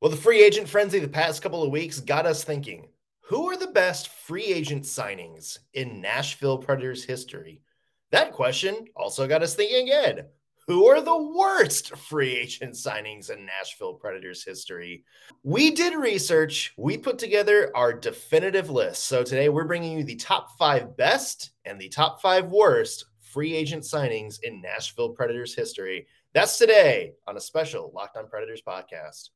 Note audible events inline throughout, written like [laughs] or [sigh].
Well, the free agent frenzy the past couple of weeks got us thinking who are the best free agent signings in Nashville Predators history? That question also got us thinking again who are the worst free agent signings in Nashville Predators history? We did research, we put together our definitive list. So today we're bringing you the top five best and the top five worst free agent signings in Nashville Predators history. That's today on a special Locked on Predators podcast.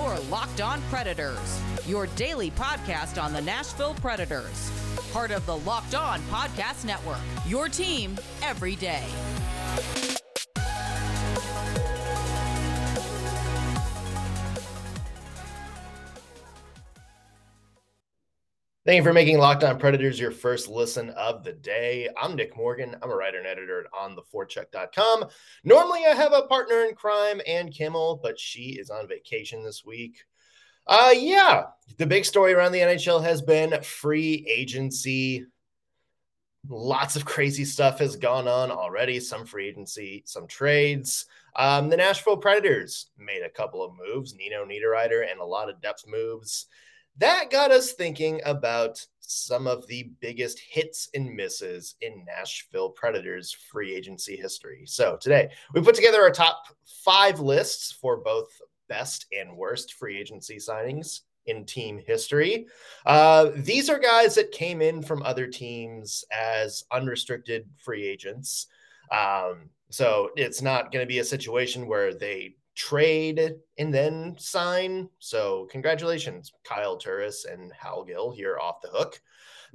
Your Locked On Predators, your daily podcast on the Nashville Predators. Part of the Locked On Podcast Network, your team every day. Thank you for making Locked On Predators your first listen of the day. I'm Nick Morgan. I'm a writer and editor on theforecheck.com. Normally, I have a partner in crime, Ann Kimmel, but she is on vacation this week. Uh, yeah, the big story around the NHL has been free agency. Lots of crazy stuff has gone on already. Some free agency, some trades. Um, the Nashville Predators made a couple of moves, Nino Niederreiter, and a lot of depth moves that got us thinking about some of the biggest hits and misses in Nashville Predators free agency history. So today we put together our top five lists for both best and worst free agency signings in team history. Uh, these are guys that came in from other teams as unrestricted free agents. Um, so it's not going to be a situation where they trade and then sign. So congratulations, Kyle Turris and Hal Gill here off the hook.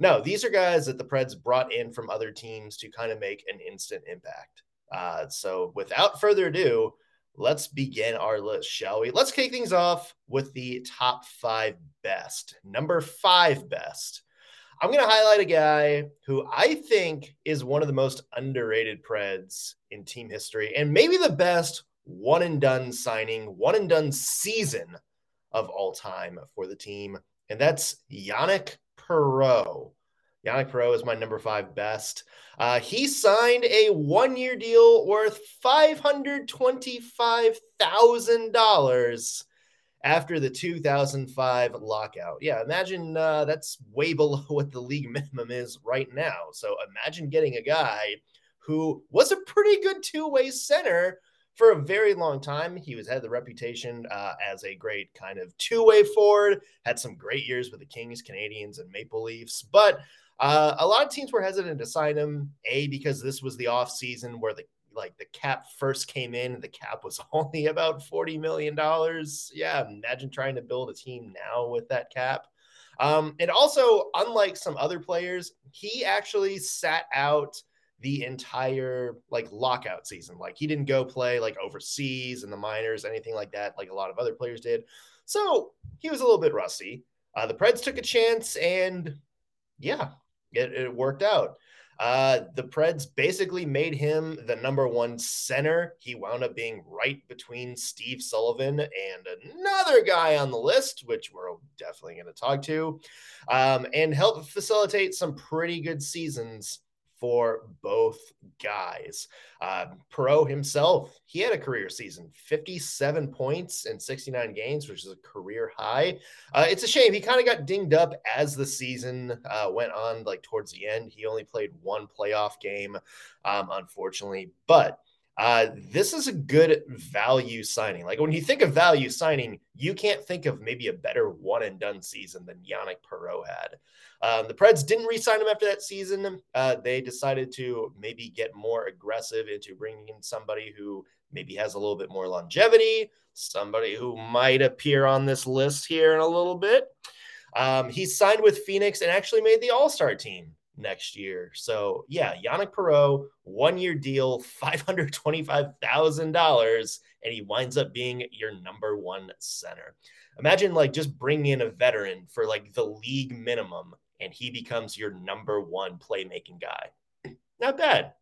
No, these are guys that the Preds brought in from other teams to kind of make an instant impact. Uh, so without further ado, let's begin our list, shall we? Let's kick things off with the top five best. Number five best. I'm going to highlight a guy who I think is one of the most underrated Preds in team history and maybe the best one and done signing, one and done season of all time for the team. And that's Yannick Perreault. Yannick Perreault is my number five best. Uh, he signed a one year deal worth $525,000 after the 2005 lockout. Yeah, imagine uh, that's way [laughs] below what the league minimum is right now. So imagine getting a guy who was a pretty good two way center for a very long time. He was had the reputation uh, as a great kind of two way forward. Had some great years with the Kings, Canadiens, and Maple Leafs, but uh, a lot of teams were hesitant to sign him. A because this was the off season where the like the cap first came in, the cap was [laughs] only about forty million dollars. Yeah, imagine trying to build a team now with that cap. Um, and also, unlike some other players, he actually sat out the entire like lockout season. Like he didn't go play like overseas in the minors, anything like that, like a lot of other players did. So he was a little bit rusty. Uh, the Preds took a chance, and yeah, it, it worked out. Uh, the Preds basically made him the number one center. He wound up being right between Steve Sullivan and another guy on the list, which we're definitely going to talk to, um, and help facilitate some pretty good seasons for both guys. Uh, Perreault himself, he had a career season 57 points in 69 games, which is a career high. Uh, it's a shame. He kind of got dinged up as the season uh, went on, like towards the end. He only played one playoff game, um, unfortunately. But uh, this is a good value signing. Like when you think of value signing, you can't think of maybe a better one and done season than Yannick Perreault had. Um, the Preds didn't re-sign him after that season. Uh, they decided to maybe get more aggressive into bringing in somebody who maybe has a little bit more longevity, somebody who might appear on this list here in a little bit. Um, he signed with Phoenix and actually made the All Star team next year. So yeah, Yannick Perreault, one year deal, [laughs] $525,000, and he winds up being your number one center. Imagine like just bringing in a veteran for like the league minimum and he becomes your number one playmaking guy. [clears throat] Not bad.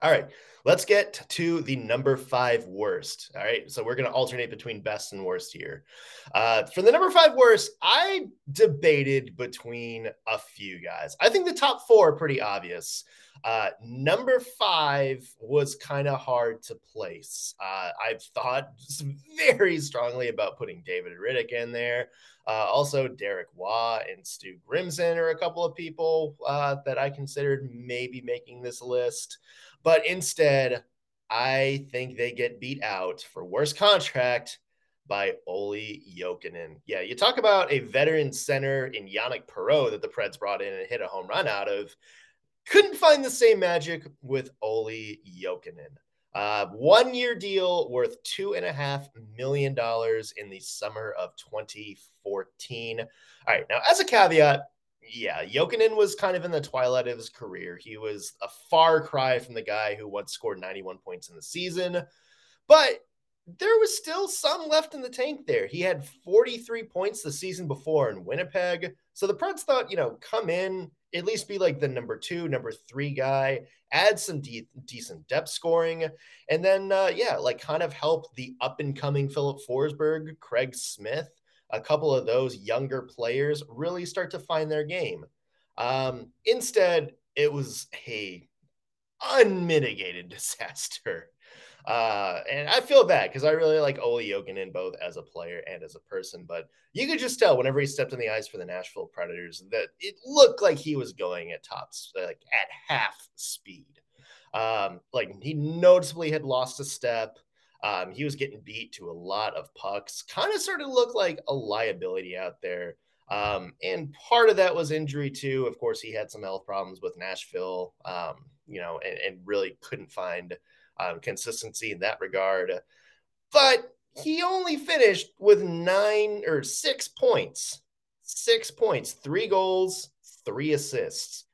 All right, let's get to the number five worst. All right, so we're going to alternate between best and worst here. Uh, for the number five worst, I debated between a few guys. I think the top four are pretty obvious. Uh, number five was kind of hard to place. Uh, I've thought very strongly about putting David Riddick in there. Uh, also, Derek Waugh and Stu Grimson are a couple of people uh, that I considered maybe making this list. But instead, I think they get beat out for worst contract by Olli Jokinen. Yeah, you talk about a veteran center in Yanic Perreault that the Preds brought in and hit a home run out of. Couldn't find the same magic with Olli Jokinen. Uh, one year deal worth two and a half million dollars in the summer of 2014. All right, now as a caveat, yeah, Jokinen was kind of in the twilight of his career. He was a far cry from the guy who once scored 91 points in the season, but there was still some left in the tank there. He had 43 points the season before in Winnipeg. So the Preds thought, you know, come in, at least be like the number two, number three guy, add some de- decent depth scoring, and then, uh, yeah, like kind of help the up and coming Filip Forsberg, Craig Smith, a couple of those younger players really start to find their game. Um, instead, it was a unmitigated [laughs] disaster. Uh, and I feel bad because I really like Olli Jokinen both as a player and as a person. But you could just tell whenever he stepped on the ice for the Nashville Predators that it looked like he was going at tops, like at half speed. Um, like he noticeably had lost a step. Um, he was getting beat to a lot of pucks. Kind of started to look like a liability out there. Um, and part of that was injury too. Of course, he had some health problems with Nashville, um, you know, and, and really couldn't find um, consistency in that regard. But he only finished with nine or six points, six points, three goals, three assists.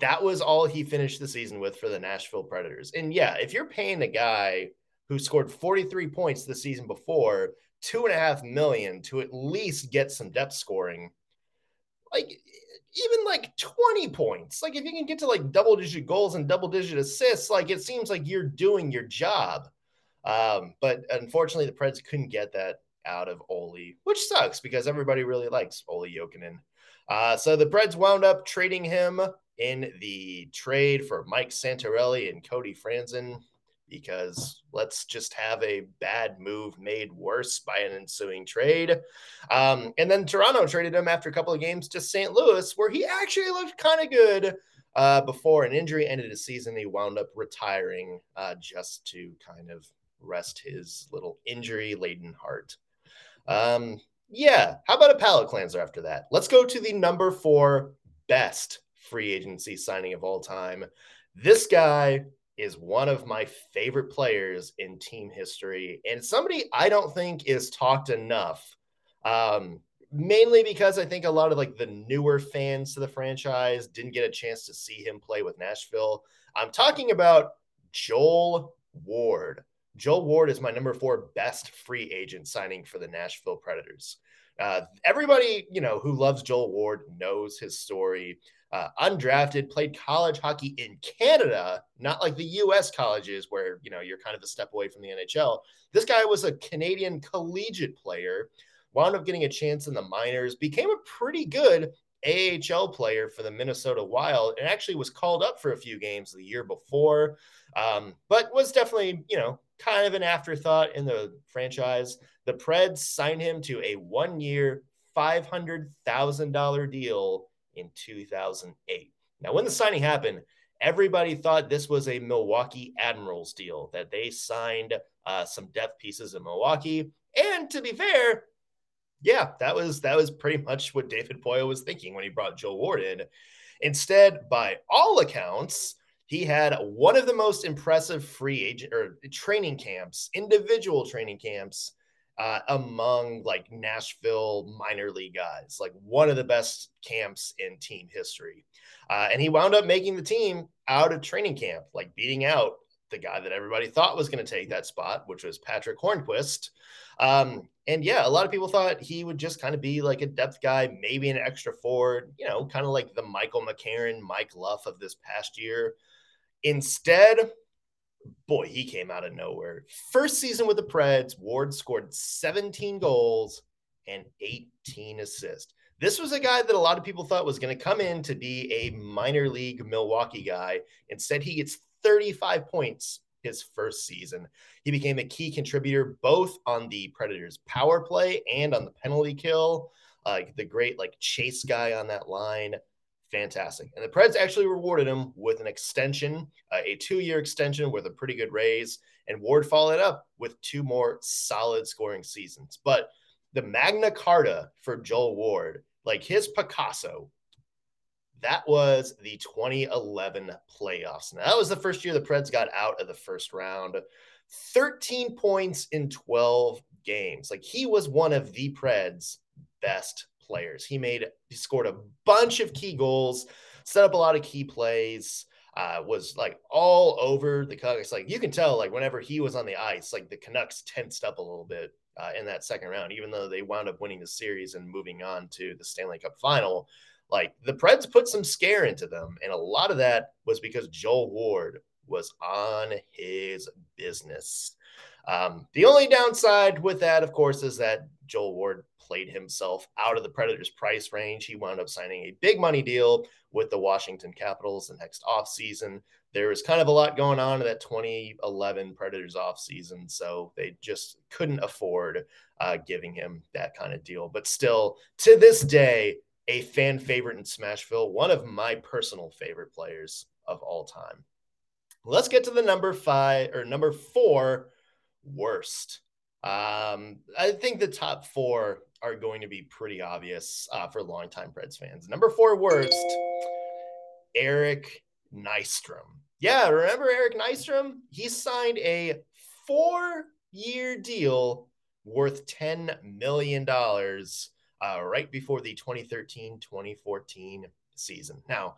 That was all he finished the season with for the Nashville Predators. And yeah, if you're paying a guy who scored 43 points the season before two and a half million to at least get some depth scoring, like even like 20 points. Like if you can get to like double digit goals and double digit assists, like it seems like you're doing your job. Um, but unfortunately, the Preds couldn't get that out of Olli, which sucks because everybody really likes Olli Jokinen. Uh, so the Preds wound up trading him in the trade for Mike Santorelli and Cody Franson because let's just have a bad move made worse by an ensuing trade. Um, and then Toronto traded him after a couple of games to St. Louis, where he actually looked kind of good uh, before an injury ended his season. He wound up retiring uh, just to kind of rest his little injury laden heart. Um, yeah, how about a palate cleanser after that? Let's go to the number four best free agency signing of all time. This guy is one of my favorite players in team history and somebody I don't think is talked enough. Um, mainly because I think a lot of like the newer fans to the franchise didn't get a chance to see him play with Nashville. I'm talking about Joel Ward. Joel Ward is my number four best free agent signing for the Nashville Predators. Uh, everybody, you know, who loves Joel Ward knows his story uh, undrafted, played college hockey in Canada, not like the US colleges where, you know, you're kind of a step away from the NHL. This guy was a Canadian collegiate player, wound up getting a chance in the minors, became a pretty good AHL player for the Minnesota Wild, and actually was called up for a few games the year before, um, but was definitely, you know, kind of an afterthought in the franchise. The Preds signed him to a one year, $500,000 deal in 2008. Now, when the signing happened, everybody thought this was a Milwaukee Admirals deal, that they signed uh, some depth pieces in Milwaukee. And to be fair, yeah, that was that was pretty much what David Poile was thinking when he brought Joe Ward in. Instead, by all accounts, he had one of the most impressive free agent or training camps, individual training camps uh, among like Nashville minor league guys, like one of the best camps in team history. Uh, and he wound up making the team out of training camp, like beating out the guy that everybody thought was going to take that spot, which was Patric Hornqvist. Um, and yeah, a lot of people thought he would just kind of be like a depth guy, maybe an extra forward, you know, kind of like the Michael McCarron, Mike Luff of this past year. Instead, boy, he came out of nowhere. First season with the Preds, Ward scored 17 goals and 18 assists. This was a guy that a lot of people thought was going to come in to be a minor league Milwaukee guy. Instead, he gets 35 points his first season. He became a key contributor both on the Predators' power play and on the penalty kill. Like uh, the great like chase guy on that line, fantastic. And the Preds actually rewarded him with an extension, uh, a two-year extension with a pretty good raise. And Ward followed up with two more solid scoring seasons. But the Magna Carta for Joel Ward, like his Picasso, that was the 2011 playoffs. Now, that was the first year the Preds got out of the first round. 13 points in 12 games. Like he was one of the Preds' best players. He made, he scored a bunch of key goals, set up a lot of key plays. Uh, was like all over the Canucks. Like you can tell, like whenever he was on the ice, like the Canucks tensed up a little bit uh, in that second round, even though they wound up winning the series and moving on to the Stanley Cup final. Like the Preds put some scare into them. And a lot of that was because Joel Ward was on his business. Um, the only downside with that, of course, is that Joel Ward played himself out of the Predators' price range. He wound up signing a big money deal with the Washington Capitals the next offseason. There was kind of a lot going on in that 2011 Predators offseason, so they just couldn't afford uh, giving him that kind of deal. But still, to this day, a fan favorite in Smashville, one of my personal favorite players of all time. Let's get to the number five or number four worst. Um, I think the top four are going to be pretty obvious uh, for longtime Preds fans. Number four worst, Eric Nystrom. Yeah, remember Eric Nystrom? He signed a four year deal worth $10 million uh, right before the 2013 2014 season. Now,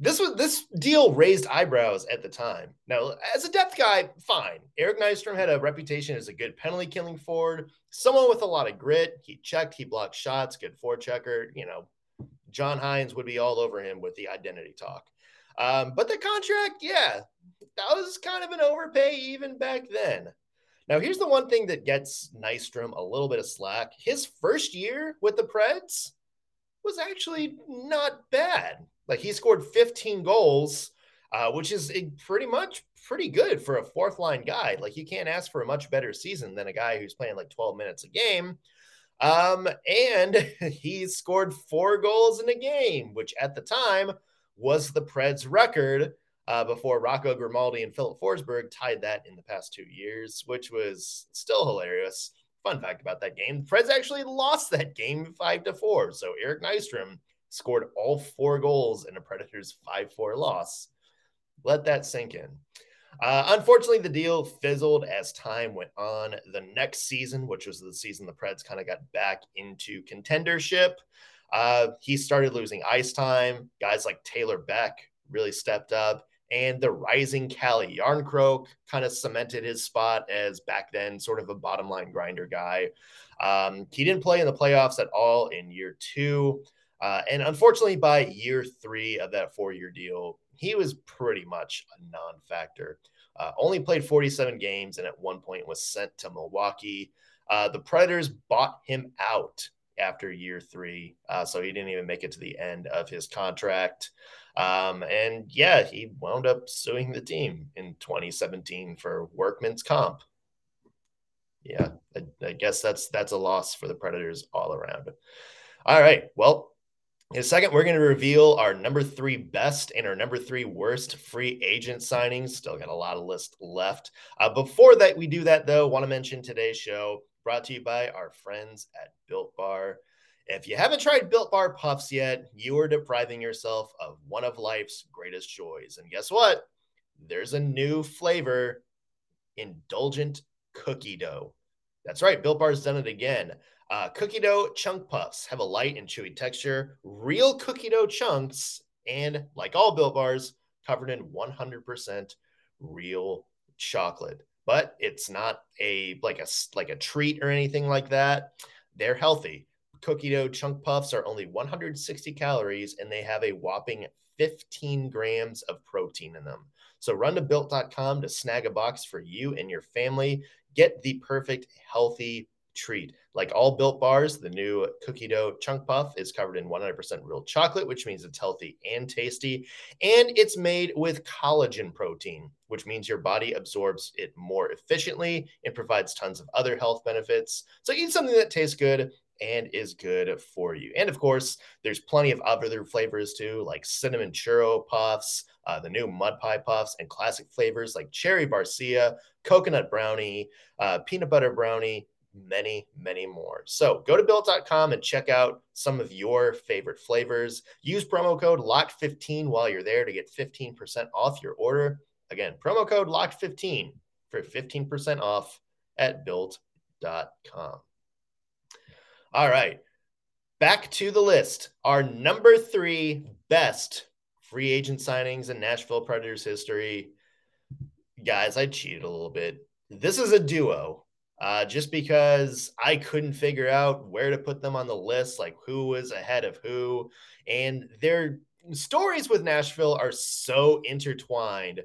this was this deal raised eyebrows at the time. Now, as a depth guy, fine. Eric Nystrom had a reputation as a good penalty killing forward, someone with a lot of grit. He checked, he blocked shots, good forechecker. You know, John Hynes would be all over him with the identity talk. Um, but the contract, yeah, that was kind of an overpay even back then. Now, here's the one thing that gets Nystrom a little bit of slack. His first year with the Preds was actually not bad. Like he scored 15 goals, uh, which is pretty much pretty good for a fourth line guy. Like you can't ask for a much better season than a guy who's playing like 12 minutes a game. Um, and [laughs] he scored four goals in a game, which at the time was the Preds record uh, before Rocco Grimaldi and Filip Forsberg tied that in the past two years, which was still hilarious. Fun fact about that game: the Preds actually lost that game five to four. So Eric Nystrom scored all four goals in a Predators five four loss. Let that sink in. Uh, unfortunately, the deal fizzled as time went on. The next season, which was the season the Preds kind of got back into contendership, uh, he started losing ice time. Guys like Taylor Beck really stepped up and the rising Calle Jarnkrok kind of cemented his spot as back then sort of a bottom line grinder guy. Um, he didn't play in the playoffs at all in year two. Uh, and unfortunately, by year three of that four year deal, he was pretty much a non factor. Uh, only played 47 games and at one point was sent to Milwaukee. Uh, the Predators bought him out after year three. Uh, so he didn't even make it to the end of his contract. Um, and yeah, he wound up suing the team in 2017 for workman's comp. Yeah, I, I guess that's that's a loss for the Predators all around. All right, well, in a second, we're going to reveal our number three best and our number three worst free agent signings. Still got a lot of list left. Uh, before that, we do that though. Want to mention today's show brought to you by our friends at Built Bar. If you haven't tried Built Bar Puffs yet, you are depriving yourself of one of life's greatest joys. And guess what? There's a new flavor indulgent cookie dough. That's right, Built Bar's done it again. Uh, cookie dough chunk puffs have a light and chewy texture, real cookie dough chunks, and like all Built Bars, covered in 100% real chocolate. But it's not a like a like a treat or anything like that. They're healthy cookie dough chunk puffs are only 160 calories and they have a whopping 15 grams of protein in them. So run to built.com to snag a box for you and your family. Get the perfect healthy treat. Like all built bars, the new cookie dough chunk puff is covered in 100% real chocolate, which means it's healthy and tasty. And it's made with collagen protein, which means your body absorbs it more efficiently and provides tons of other health benefits. So eat something that tastes good and is good for you. And of course, there's plenty of other flavors too, like cinnamon churro puffs, uh, the new mud pie puffs, and classic flavors like cherry barcia, coconut brownie, uh, peanut butter brownie, many, many more. So go to built.com and check out some of your favorite flavors. Use promo code LOCKED15 while you're there to get 15% off your order. Again, promo code LOCKED15 for 15% off at built.com. All right. Back to the list. Our number three best free agent signings in Nashville Predators history. Guys, I cheated a little bit. This is a duo uh, just because I couldn't figure out where to put them on the list, like who was ahead of who. And their stories with Nashville are so intertwined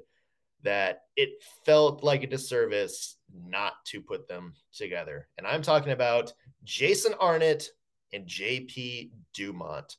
that it felt like a disservice not to put them together. And I'm talking about Jason Arnott and JP Dumont.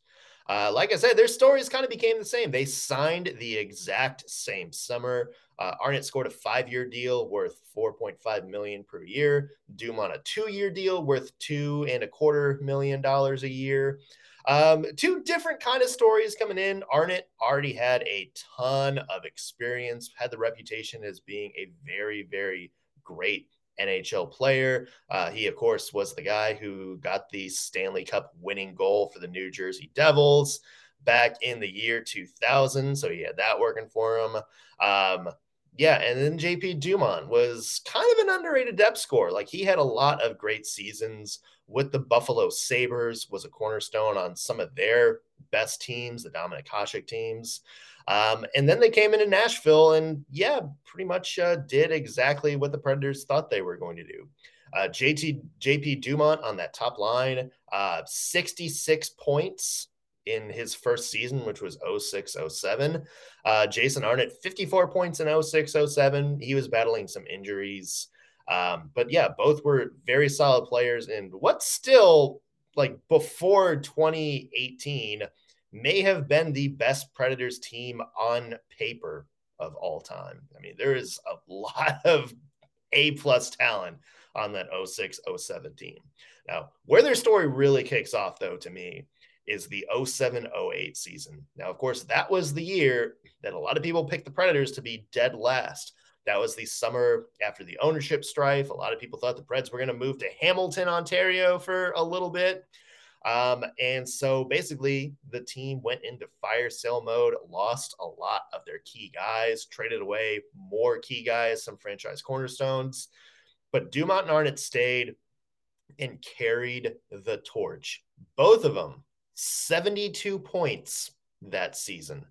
Uh, like I said, their stories kind of became the same. They signed the exact same summer. Uh, Arnott scored a five-year deal worth 4.5 million per year. Dumont a two-year deal worth two and a quarter million dollars a year. Um, two different kind of stories coming in. Arnott already had a ton of experience, had the reputation as being a very, very great NHL player. Uh, he, of course, was the guy who got the Stanley Cup winning goal for the New Jersey Devils back in the year 2000. So he had that working for him. Um, yeah, and then JP Dumont was kind of an underrated depth score. Like he had a lot of great seasons with the Buffalo Sabres, was a cornerstone on some of their best teams, the Dominik Hasek teams. Um, and then they came into Nashville and, yeah, pretty much uh, did exactly what the Predators thought they were going to do. Uh, JT JP Dumont on that top line, uh, 66 points in his first season, which was 06 07. Uh, Jason Arnott, 54 points in 06 07. He was battling some injuries. Um, but yeah, both were very solid players. And what's still like before 2018 may have been the best Predators team on paper of all time. I mean, there is a [laughs] lot of A plus talent on that 06 07 team. Now, where their story really kicks off, though, to me, is the 07 08 season. Now, of course, that was the year that a lot of people picked the Predators to be dead last. That was the summer after the ownership strife. A lot of people thought the Preds were going to move to Hamilton, Ontario for a little bit. Um, and so basically, the team went into fire sale mode, lost a lot of their key guys, traded away more key guys, some franchise cornerstones. But Dumont and Arnott stayed and carried the torch. Both of them 72 points that season.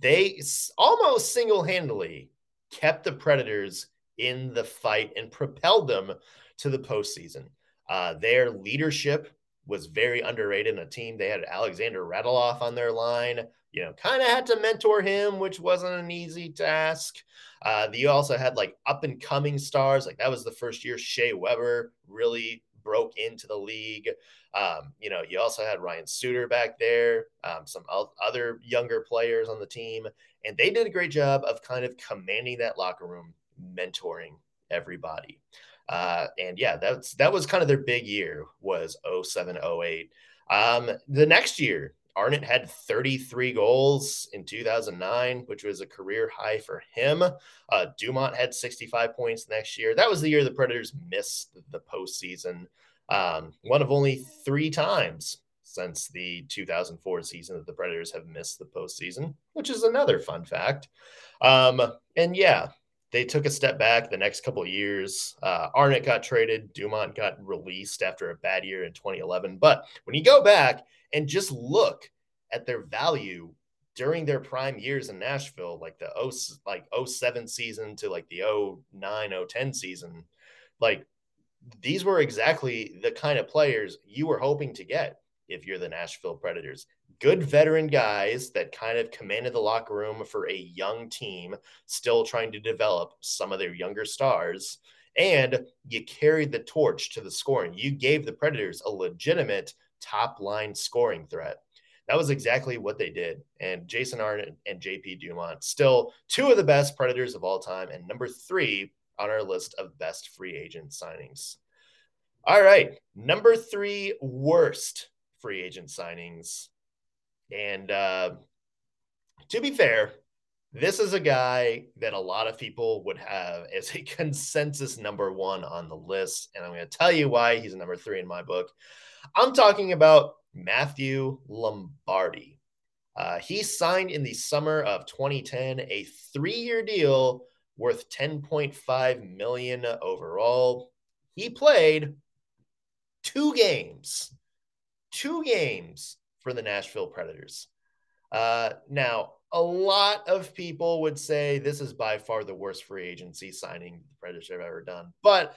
They almost single handedly kept the Predators in the fight and propelled them to the postseason. Uh, their leadership was very underrated in a team. They had Alexander Radulov on their line. You know, kind of had to mentor him, which wasn't an easy task. Uh, you also had like up and coming stars. Like that was the first year Shea Weber really broke into the league. Um, you know, you also had Ryan Suter back there, um, some other younger players on the team, and they did a great job of kind of commanding that locker room, mentoring everybody. Uh, and yeah, that's that was kind of their big year was 07, 08. Um, the next year, Arnott had 33 goals in 2009, which was a career high for him. Uh, Dumont had 65 points next year. That was the year the Predators missed the postseason, um, one of only three times since the 2004 season that the Predators have missed the postseason, which is another fun fact. Um, and yeah, they took a step back the next couple years. Uh, Arnott got traded. Dumont got released after a bad year in 2011. But when you go back and just look at their value during their prime years in Nashville, like the 0, like 07 season to like the 09, 010 season, like these were exactly the kind of players you were hoping to get if you're the Nashville Predators. Good veteran guys that kind of commanded the locker room for a young team still trying to develop some of their younger stars. And you carried the torch to the scoring. You gave the Predators a legitimate top line scoring threat. That was exactly what they did. And Jason Arnott and JP Dumont, still two of the best Predators of all time, and number three on our list of best free agent signings. All right, number three worst free agent signings. And uh, to be fair, this is a guy that a lot of people would have [laughs] as a consensus number one on the list. And I'm going to tell you why he's number three in my book. I'm talking about Matthew Lombardi. Uh, he signed in the summer of 2010 a three-year deal worth 10.5 million overall. He played two games, two games for the Nashville Predators. Uh, now, a lot of people would say this is by far the worst free agency signing the Predators have ever done. But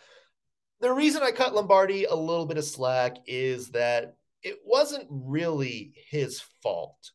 the reason I cut Lombardi a little bit of slack is that it wasn't really his fault.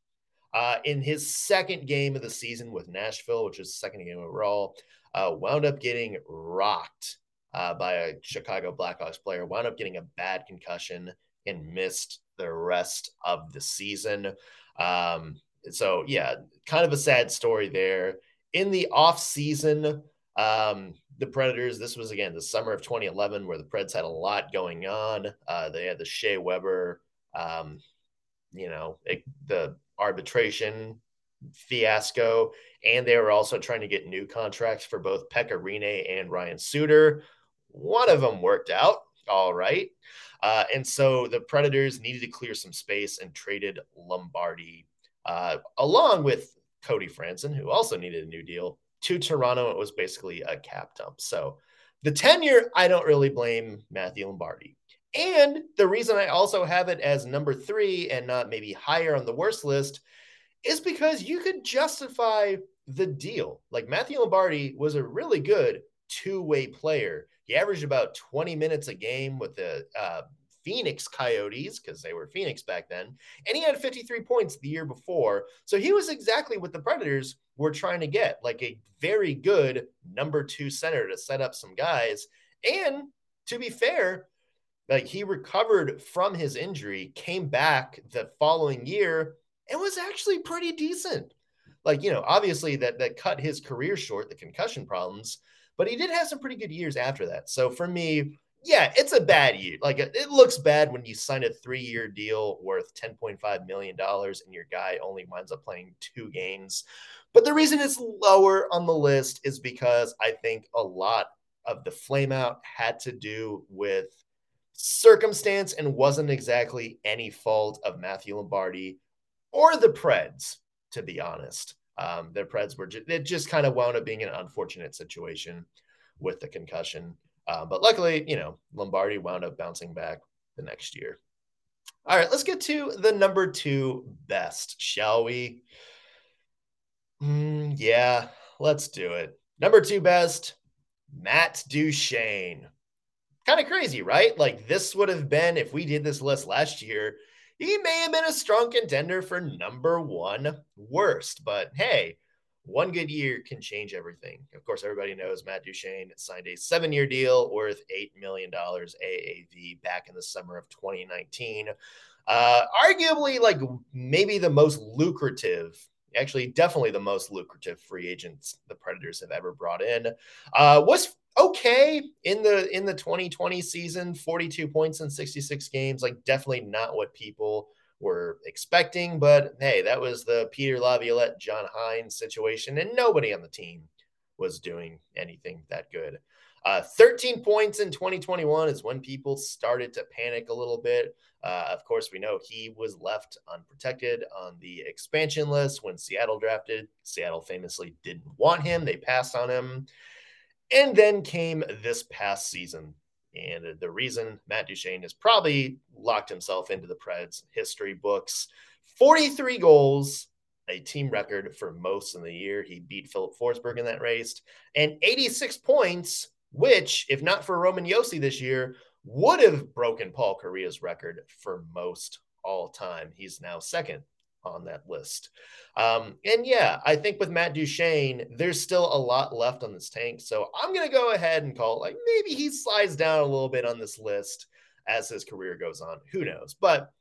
Uh, in his second game of the season with Nashville, which was second game overall, uh, wound up getting rocked uh, by a Chicago Blackhawks player, wound up getting a bad concussion and missed the rest of the season. Um, so, yeah, kind of a sad story there. In the off season, um, the Predators, this was again the summer of 2011 where the Preds had a lot going on. Uh, they had the Shea Weber, um, you know, it, the arbitration fiasco, and they were also trying to get new contracts for both Pekka Rinne and Ryan Suter. One of them worked out all right. Uh, and so the Predators needed to clear some space and traded Lombardi uh, along with Cody Franson, who also needed a new deal, to Toronto. It was basically a cap dump. So the tenure, I don't really blame Matthew Lombardi. And the reason I also have it as number three and not maybe higher on the worst list is because you could justify the deal. Like Matthew Lombardi was a really good two way player. He averaged about 20 minutes a game with the uh, Phoenix Coyotes because they were Phoenix back then. And he had 53 points the year before. So he was exactly what the Predators were trying to get like a very good number two center to set up some guys. And to be fair, like he recovered from his injury, came back the following year, and was actually pretty decent. Like, you know, obviously that that cut his career short, the concussion problems, but he did have some pretty good years after that. So for me, yeah, it's a bad year. Like it looks bad when you sign a three-year deal worth $10.5 million and your guy only winds up playing two games. But the reason it's lower on the list is because I think a lot of the flameout had to do with circumstance and wasn't exactly any fault of Matthew Lombardi or the Preds, to be honest. Um, the Preds were just, it just kind of wound up being an unfortunate situation with the concussion. Uh, but luckily, you know, Lombardi wound up bouncing back the next year. All right, let's get to the number two best, shall we? Mm, yeah, let's do it. Number two best, Matt Duchene. Kind of crazy, right? Like this would have been if we did this list last year, he may have been a strong contender for number one worst. But hey, one good year can change everything. Of course, everybody knows Matt Duchene signed a seven year deal worth $8 million AAV back in the summer of 2019. Uh, arguably, like maybe the most lucrative, actually, definitely the most lucrative free agents the Predators have ever brought in. Uh, was okay in the in the 2020 season 42 points in 66 games like definitely not what people were expecting. But hey, that was the Peter Laviolette, John Hynes situation, and nobody on the team was doing anything that good. Uh, 13 points in 2021 is when people started to panic a little bit. Uh, of course, we know he was left unprotected on the expansion list when Seattle drafted. Seattle famously didn't want him, they passed on him. And then came this past season. And the reason Matt Duchene has probably locked himself into the Preds history books 43 goals, a team record for most in the year. He beat Filip Forsberg in that race, and 86 points, which, if not for Roman Josi this year, would have broken Paul Kariya's record for most all time. He's now second on that list. Um, and yeah, I think with Matt Duchene, there's still a lot left on this tank. So I'm going to go ahead and call it like maybe he slides down a little bit on this list as his career goes on. Who knows? But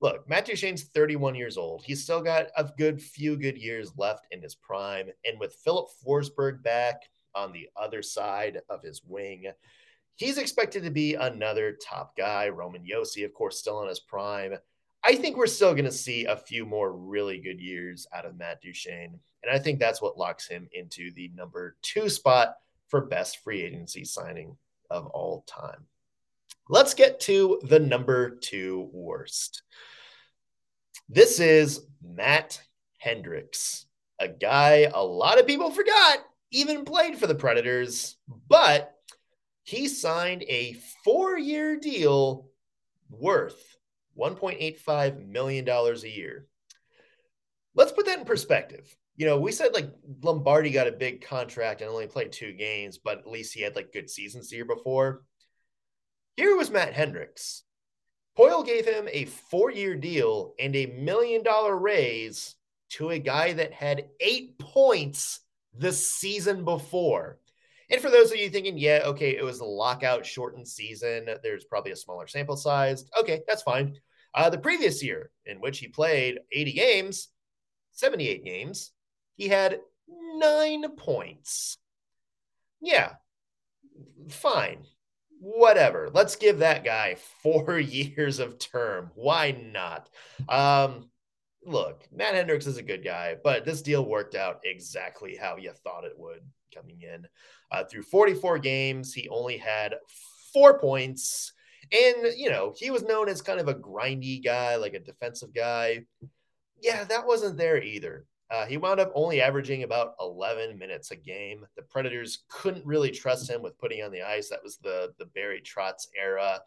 look, Matt Duchene's 31 years old. He's still got a good few good years left in his prime. And with Filip Forsberg back on the other side of his wing, he's expected to be another top guy. Roman Josi, of course, still in his prime. I think we're still going to see a few more really good years out of Matt Duchene. And I think that's what locks him into the number two spot for best free agency signing of all time. Let's get to the number two worst. This is Matt Hendricks, a guy a lot of people forgot even played for the Predators, but he signed a four year deal worth $1.85 million a year. Let's put that in perspective. You know, we said like Lombardi got a big contract and only played two games, but at least he had like good seasons the year before. Here was Matt Hendricks. Poile gave him a four year deal and a million dollar raise to a guy that had eight points the season before. And for those of you thinking, yeah, okay, it was a lockout shortened season, there's probably a smaller sample size. Okay, that's fine. Uh, the previous year, in which he played 80 games, 78 games, he had nine points. Yeah, fine. Whatever. Let's give that guy [laughs] four years of term. Why not? Um, look, Matt Hendricks is a good guy, but this deal worked out exactly how you thought it would coming in. Uh, through 44 games, he only had four points. And, you know, he was known as kind of a grindy guy, like a defensive guy. Yeah, that wasn't there either. Uh, he wound up only averaging about 11 minutes a game. The Predators couldn't really trust him with putting on the ice. That was the the Barry Trotz era,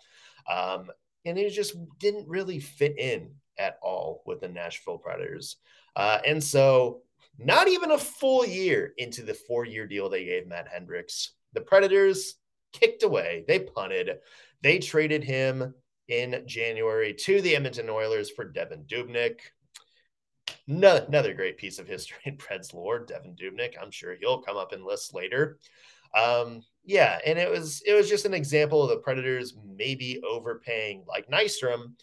um, and he just didn't really fit in at all with the Nashville Predators. Uh, and so not even a full year into the four year deal they gave Matt Hendricks. The Predators kicked away, they punted, they traded him in January to the Edmonton Oilers for Devan Dubnyk. No, another great piece of history in Preds lore, Devan Dubnyk. I'm sure he'll come up in lists later. Um, yeah, and it was it was just an example of the Predators maybe overpaying like Nystrom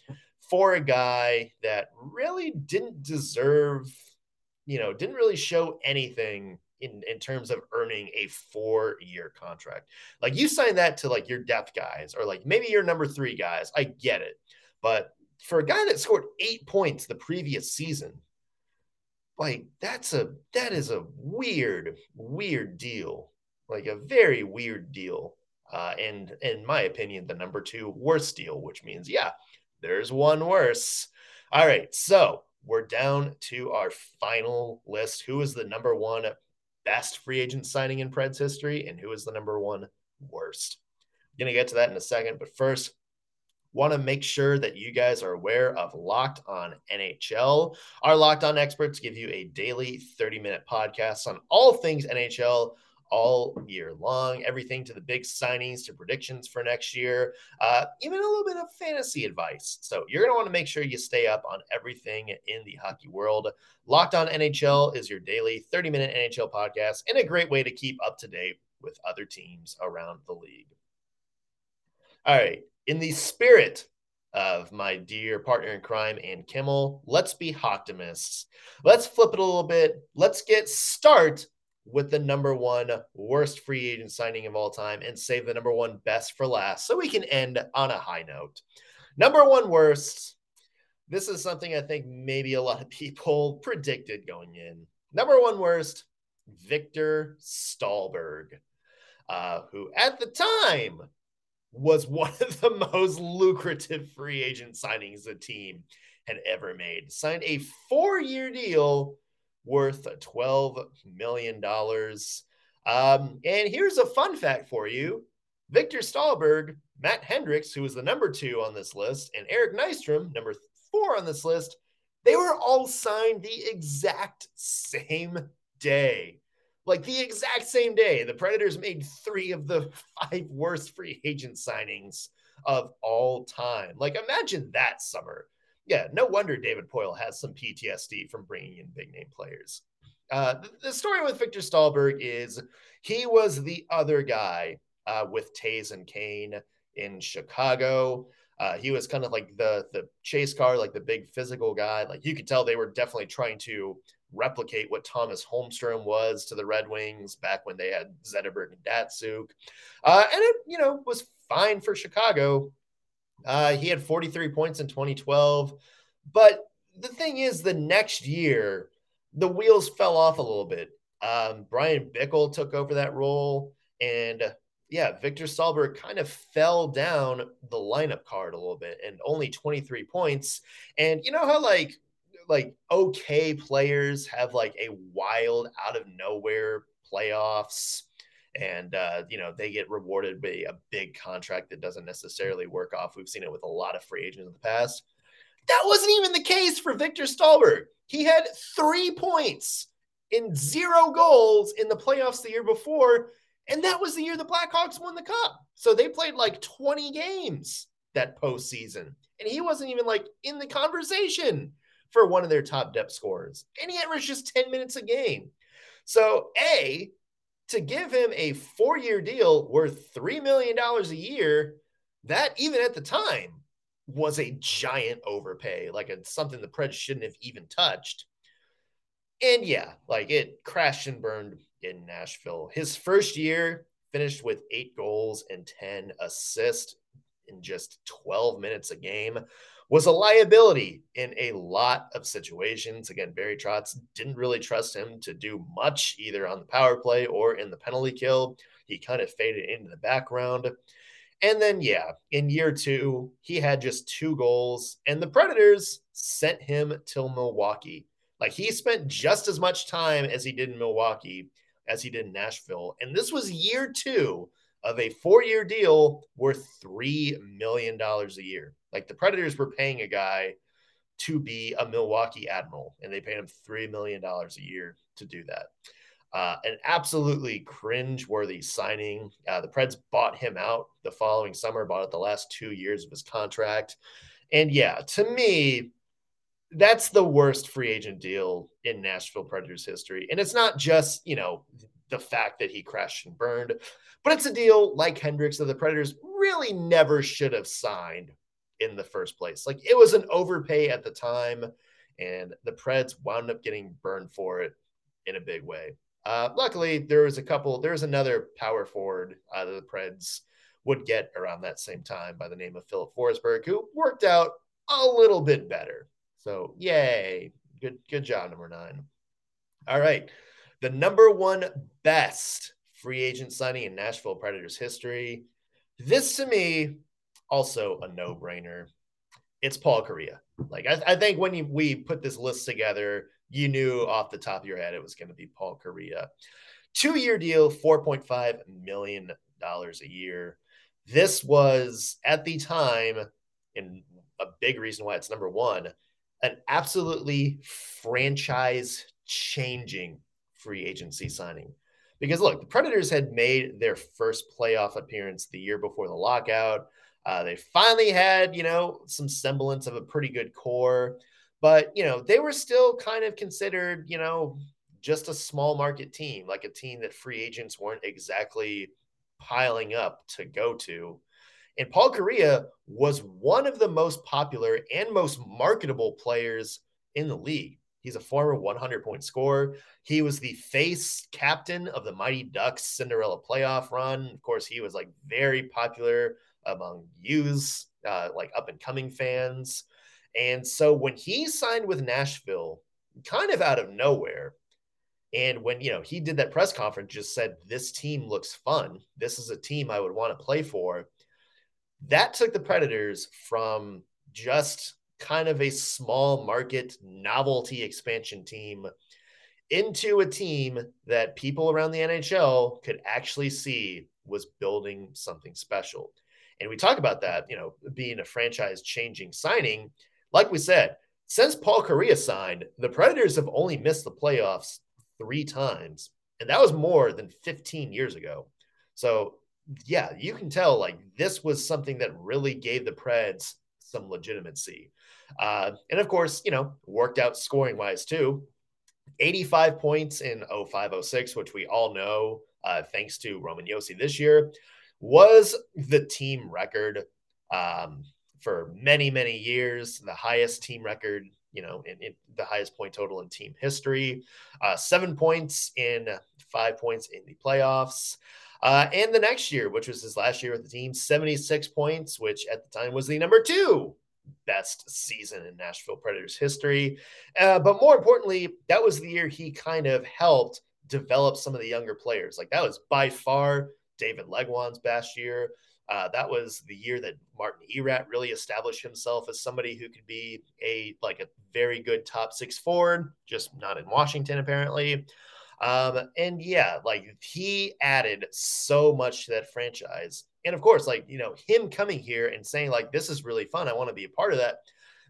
for a guy that really didn't deserve you know, didn't really show anything in, in terms of earning a four year contract. Like you sign that to like your depth guys or like maybe your number three guys. I get it. But for a guy that scored eight points the previous season, like that's a that is a weird, weird deal. Like a very weird deal. Uh, and in my opinion, the number two worst deal, which means, yeah, there's one worse. All right. So we're down to our final list. Who is the number one best free agent signing in Preds history, and who is the number one worst? I'm going to get to that in a second, but first, want to make sure that you guys are aware of Locked On NHL. Our Locked On experts give you a daily 30 minute podcast on all things NHL all year long. Everything to the big signings to predictions for next year, uh, even a little bit of fantasy advice. So you're going to want to make sure you stay up on everything in the hockey world. Locked on NHL is your daily 30 minute NHL podcast and a great way to keep up to date with other teams around the league. All right. In the spirit of my dear partner in crime Ann Kimmel, let's be optimists. Let's flip it a little bit. Let's get start with the number one worst free agent signing of all time and save the number one best for last so we can end on a high note. Number one worst. This is something I think maybe a lot of [laughs] people predicted going in. Number one worst, Viktor Stalberg, uh, who at the time was [laughs] one of the most lucrative free agent signings the team had ever made. Signed a four year deal worth $12 million. Um, and here's a fun fact for you Viktor Stalberg, Matt Hendricks, who was the number two on this list, and Eric Nystrom, number four on this list, they were all signed the exact same day. Like the exact same day. The Predators made three of the [laughs] five worst free agent signings of all time. Like imagine that summer. Yeah, no wonder David Poile has some PTSD from bringing in big name players. Uh, the, story with Viktor Stalberg is he was the other guy uh, with Toews and Kane in Chicago. Uh, he was kind of like the the chase car, like the big physical guy. Like you could tell they were definitely trying to replicate what Tomas Holmstrom was to the Red Wings back when they had Zetterberg and Datsyuk. Uh, and it, you know, was fine for Chicago. Uh, he had 43 points in 2012. But the thing is, the next year, the wheels fell off a little bit. Um, Bryan Bickell took over that role. And yeah, Viktor Stalberg kind of fell down the lineup card a little bit and only 23 points. And you know how, like, like okay players have like a wild out of nowhere playoffs and uh, you know they get rewarded by a big contract that doesn't necessarily work off. We've seen it with a lot of free agents in the past. That wasn't even the case for Viktor Stalberg. He had three points in zero goals in the playoffs the year before, and that was the year the Blackhawks won the cup. So they played like 20 games that postseason, and he wasn't even like in the conversation for one of their top depth scorers. And he averaged just 10 minutes a game. So, A, to give him a four year deal worth $3 million a year, that even at the time was a giant overpay, like it's something the Preds shouldn't have even touched. And yeah, like it crashed and burned in Nashville. His first year finished with eight goals and 10 assists in just 12 minutes a game was a liability in a lot of situations. Again, Barry Trotz didn't really trust him to do much either on the power play or in the penalty kill. He kind of faded into the background. And then, yeah, in year two, he had just two goals, and the Predators sent him to Milwaukee. Like he spent just as much time as he did in Milwaukee as he did in Nashville. And this was year two of a four year deal worth $3 million a year. Like the Predators were paying a guy to be a Milwaukee Admiral, and they paid him $3 million a year to do that. Uh, an absolutely cringe-worthy signing. Uh, the Preds bought him out the following summer, bought it the last two years of his contract. And yeah, to me, that's the worst free agent deal in Nashville Predators history. And it's not just, you know, the fact that he crashed and burned, but it's a deal like Hendricks that the Predators really never should have signed in the first place. Like it was an overpay at the time, and the Preds wound up getting burned for it in a big way. Uh, luckily, there was a couple. There was another power forward uh, that the Preds would get around that same time by the name of Filip Forsberg, who worked out a little bit better. So, yay! Good, good job, number nine. All right, the number one best free agent signing in Nashville Predators history. This to me also a no brainer. It's Paul Kariya. Like I, I think when you, we put this list together, you knew off the top of your head it was going to be Paul Kariya. Two year deal, $4.5 million a year. This was at the time, and a big reason why it's number one, an absolutely franchise changing free agency signing. Because look, the Predators had made their first playoff appearance the year before the lockout. Uh, they finally had, you know, some semblance of a pretty good core, but, you know, they were still kind of considered, you know, just a small market team, like a team that free agents weren't exactly piling up to go to. And Paul Kariya was one of the most popular and most marketable players in the league. He's a former 100 point scorer. He was the face captain of the Mighty Ducks Cinderella playoff run. Of course, he was like very popular among youths, uh, like up and coming fans. And so when he signed with Nashville, kind of out of nowhere, and when you know he did that press conference, just said, This team looks fun. This is a team I would want to play for. That took the Predators from just kind of a small market novelty expansion team into a team that people around the NHL could actually see was building something special. And we talk about that, you know, being a franchise changing signing. Like we said, since Paul Kariya signed, the Predators have only missed the playoffs three times. And that was more than 15 years ago. So, yeah, you can tell like this was something that really gave the Preds some legitimacy. Uh, and of course, you know, worked out scoring wise too. 85 points in 0506, which we all know, uh, thanks to Roman Josi this year, was the team record um, for many, many years, the highest team record, you know, in, in the highest point total in team history. Uh, seven points in five points in the playoffs. Uh, and the next year, which was his last year with the team, 76 points, which at the time was the number two best season in Nashville Predators history. Uh, but more importantly, that was the year he kind of helped develop some of the younger players. Like that was by far David Legwand's best year. Uh, that was the year that Martin Erat really established himself as somebody who could be a like a very good top six forward, just not in Washington apparently. Um, and yeah, like he added so much to that franchise. And of course, like, you know, him coming here and saying, like, this is really fun. I want to be a part of that.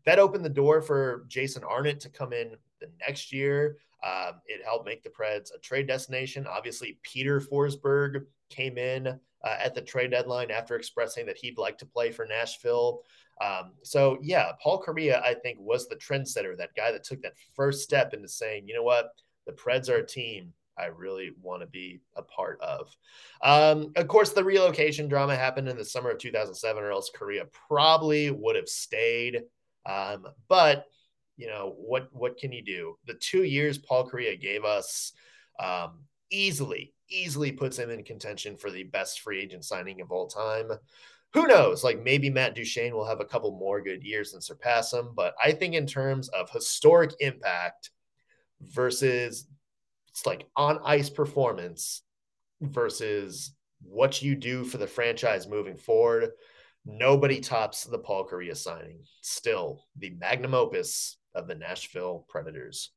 That opened the door for Jason Arnott to come in the next year. Um, it helped make the Preds a trade destination. Obviously, Peter Forsberg came in uh, at the trade deadline after expressing that he'd like to play for Nashville. Um, so, yeah, Paul Kariya, I think, was the trendsetter, that guy that took that first step into saying, you know what, the Preds are a team I really want to be a part of. Um, of course, the relocation drama happened in the summer of 2007, or else Kariya probably would have stayed. Um, but you know what? What can you do? The two years Paul Kariya gave us um, easily, easily puts him in contention for the best free agent signing of all time. Who knows? Like maybe Matt Duchene will have a couple more good years and surpass him. But I think in terms of historic impact versus it's like on ice performance versus what you do for the franchise moving forward. Nobody tops the Paul Kariya signing. Still the magnum opus of the Nashville Predators.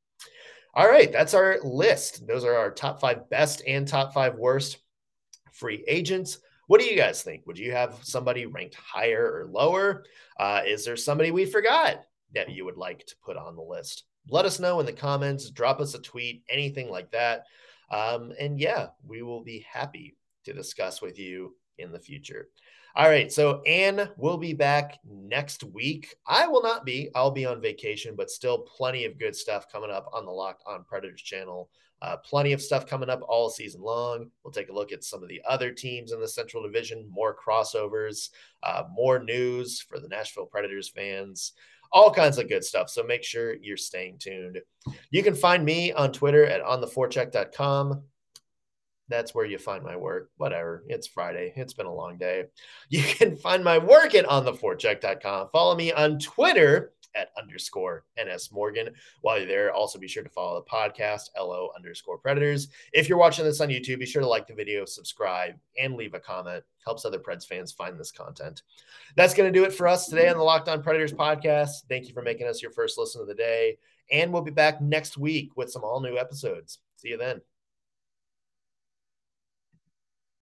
All right, that's our list. Those are our top five best and top five worst free agents. What do you guys think? Would you have somebody ranked higher or lower? Uh, is there somebody we forgot that you would like to put on the list? let us know in the comments, drop us a tweet, anything like that. Um, and yeah, we will be happy to discuss with you in the future. All right. So Ann will be back next week. I will not be. I'll be on vacation, but still plenty of good stuff coming up on the Locked on Predators channel. Uh, plenty of stuff coming up all season long. We'll take a look at some of the other teams in the Central Division, more crossovers, uh, more news for the Nashville Predators fans all kinds of good stuff. So make sure you're staying tuned. You can find me on Twitter at ontheforecheck.com. That's where you find my work. Whatever. It's Friday. It's been a long day. [laughs] You can find my work at ontheforecheck.com. Follow me on Twitter at underscore NS Morgan. While you're there, also be sure to follow the podcast, LO underscore Predators. If you're watching this on YouTube, be sure to like the video, subscribe, and leave a comment. Helps other Preds fans find this content. That's going to do it for us today on the Locked On Predators podcast. Thank you for making us your first listen of the day. And we'll be back next week with some all new episodes. See you then.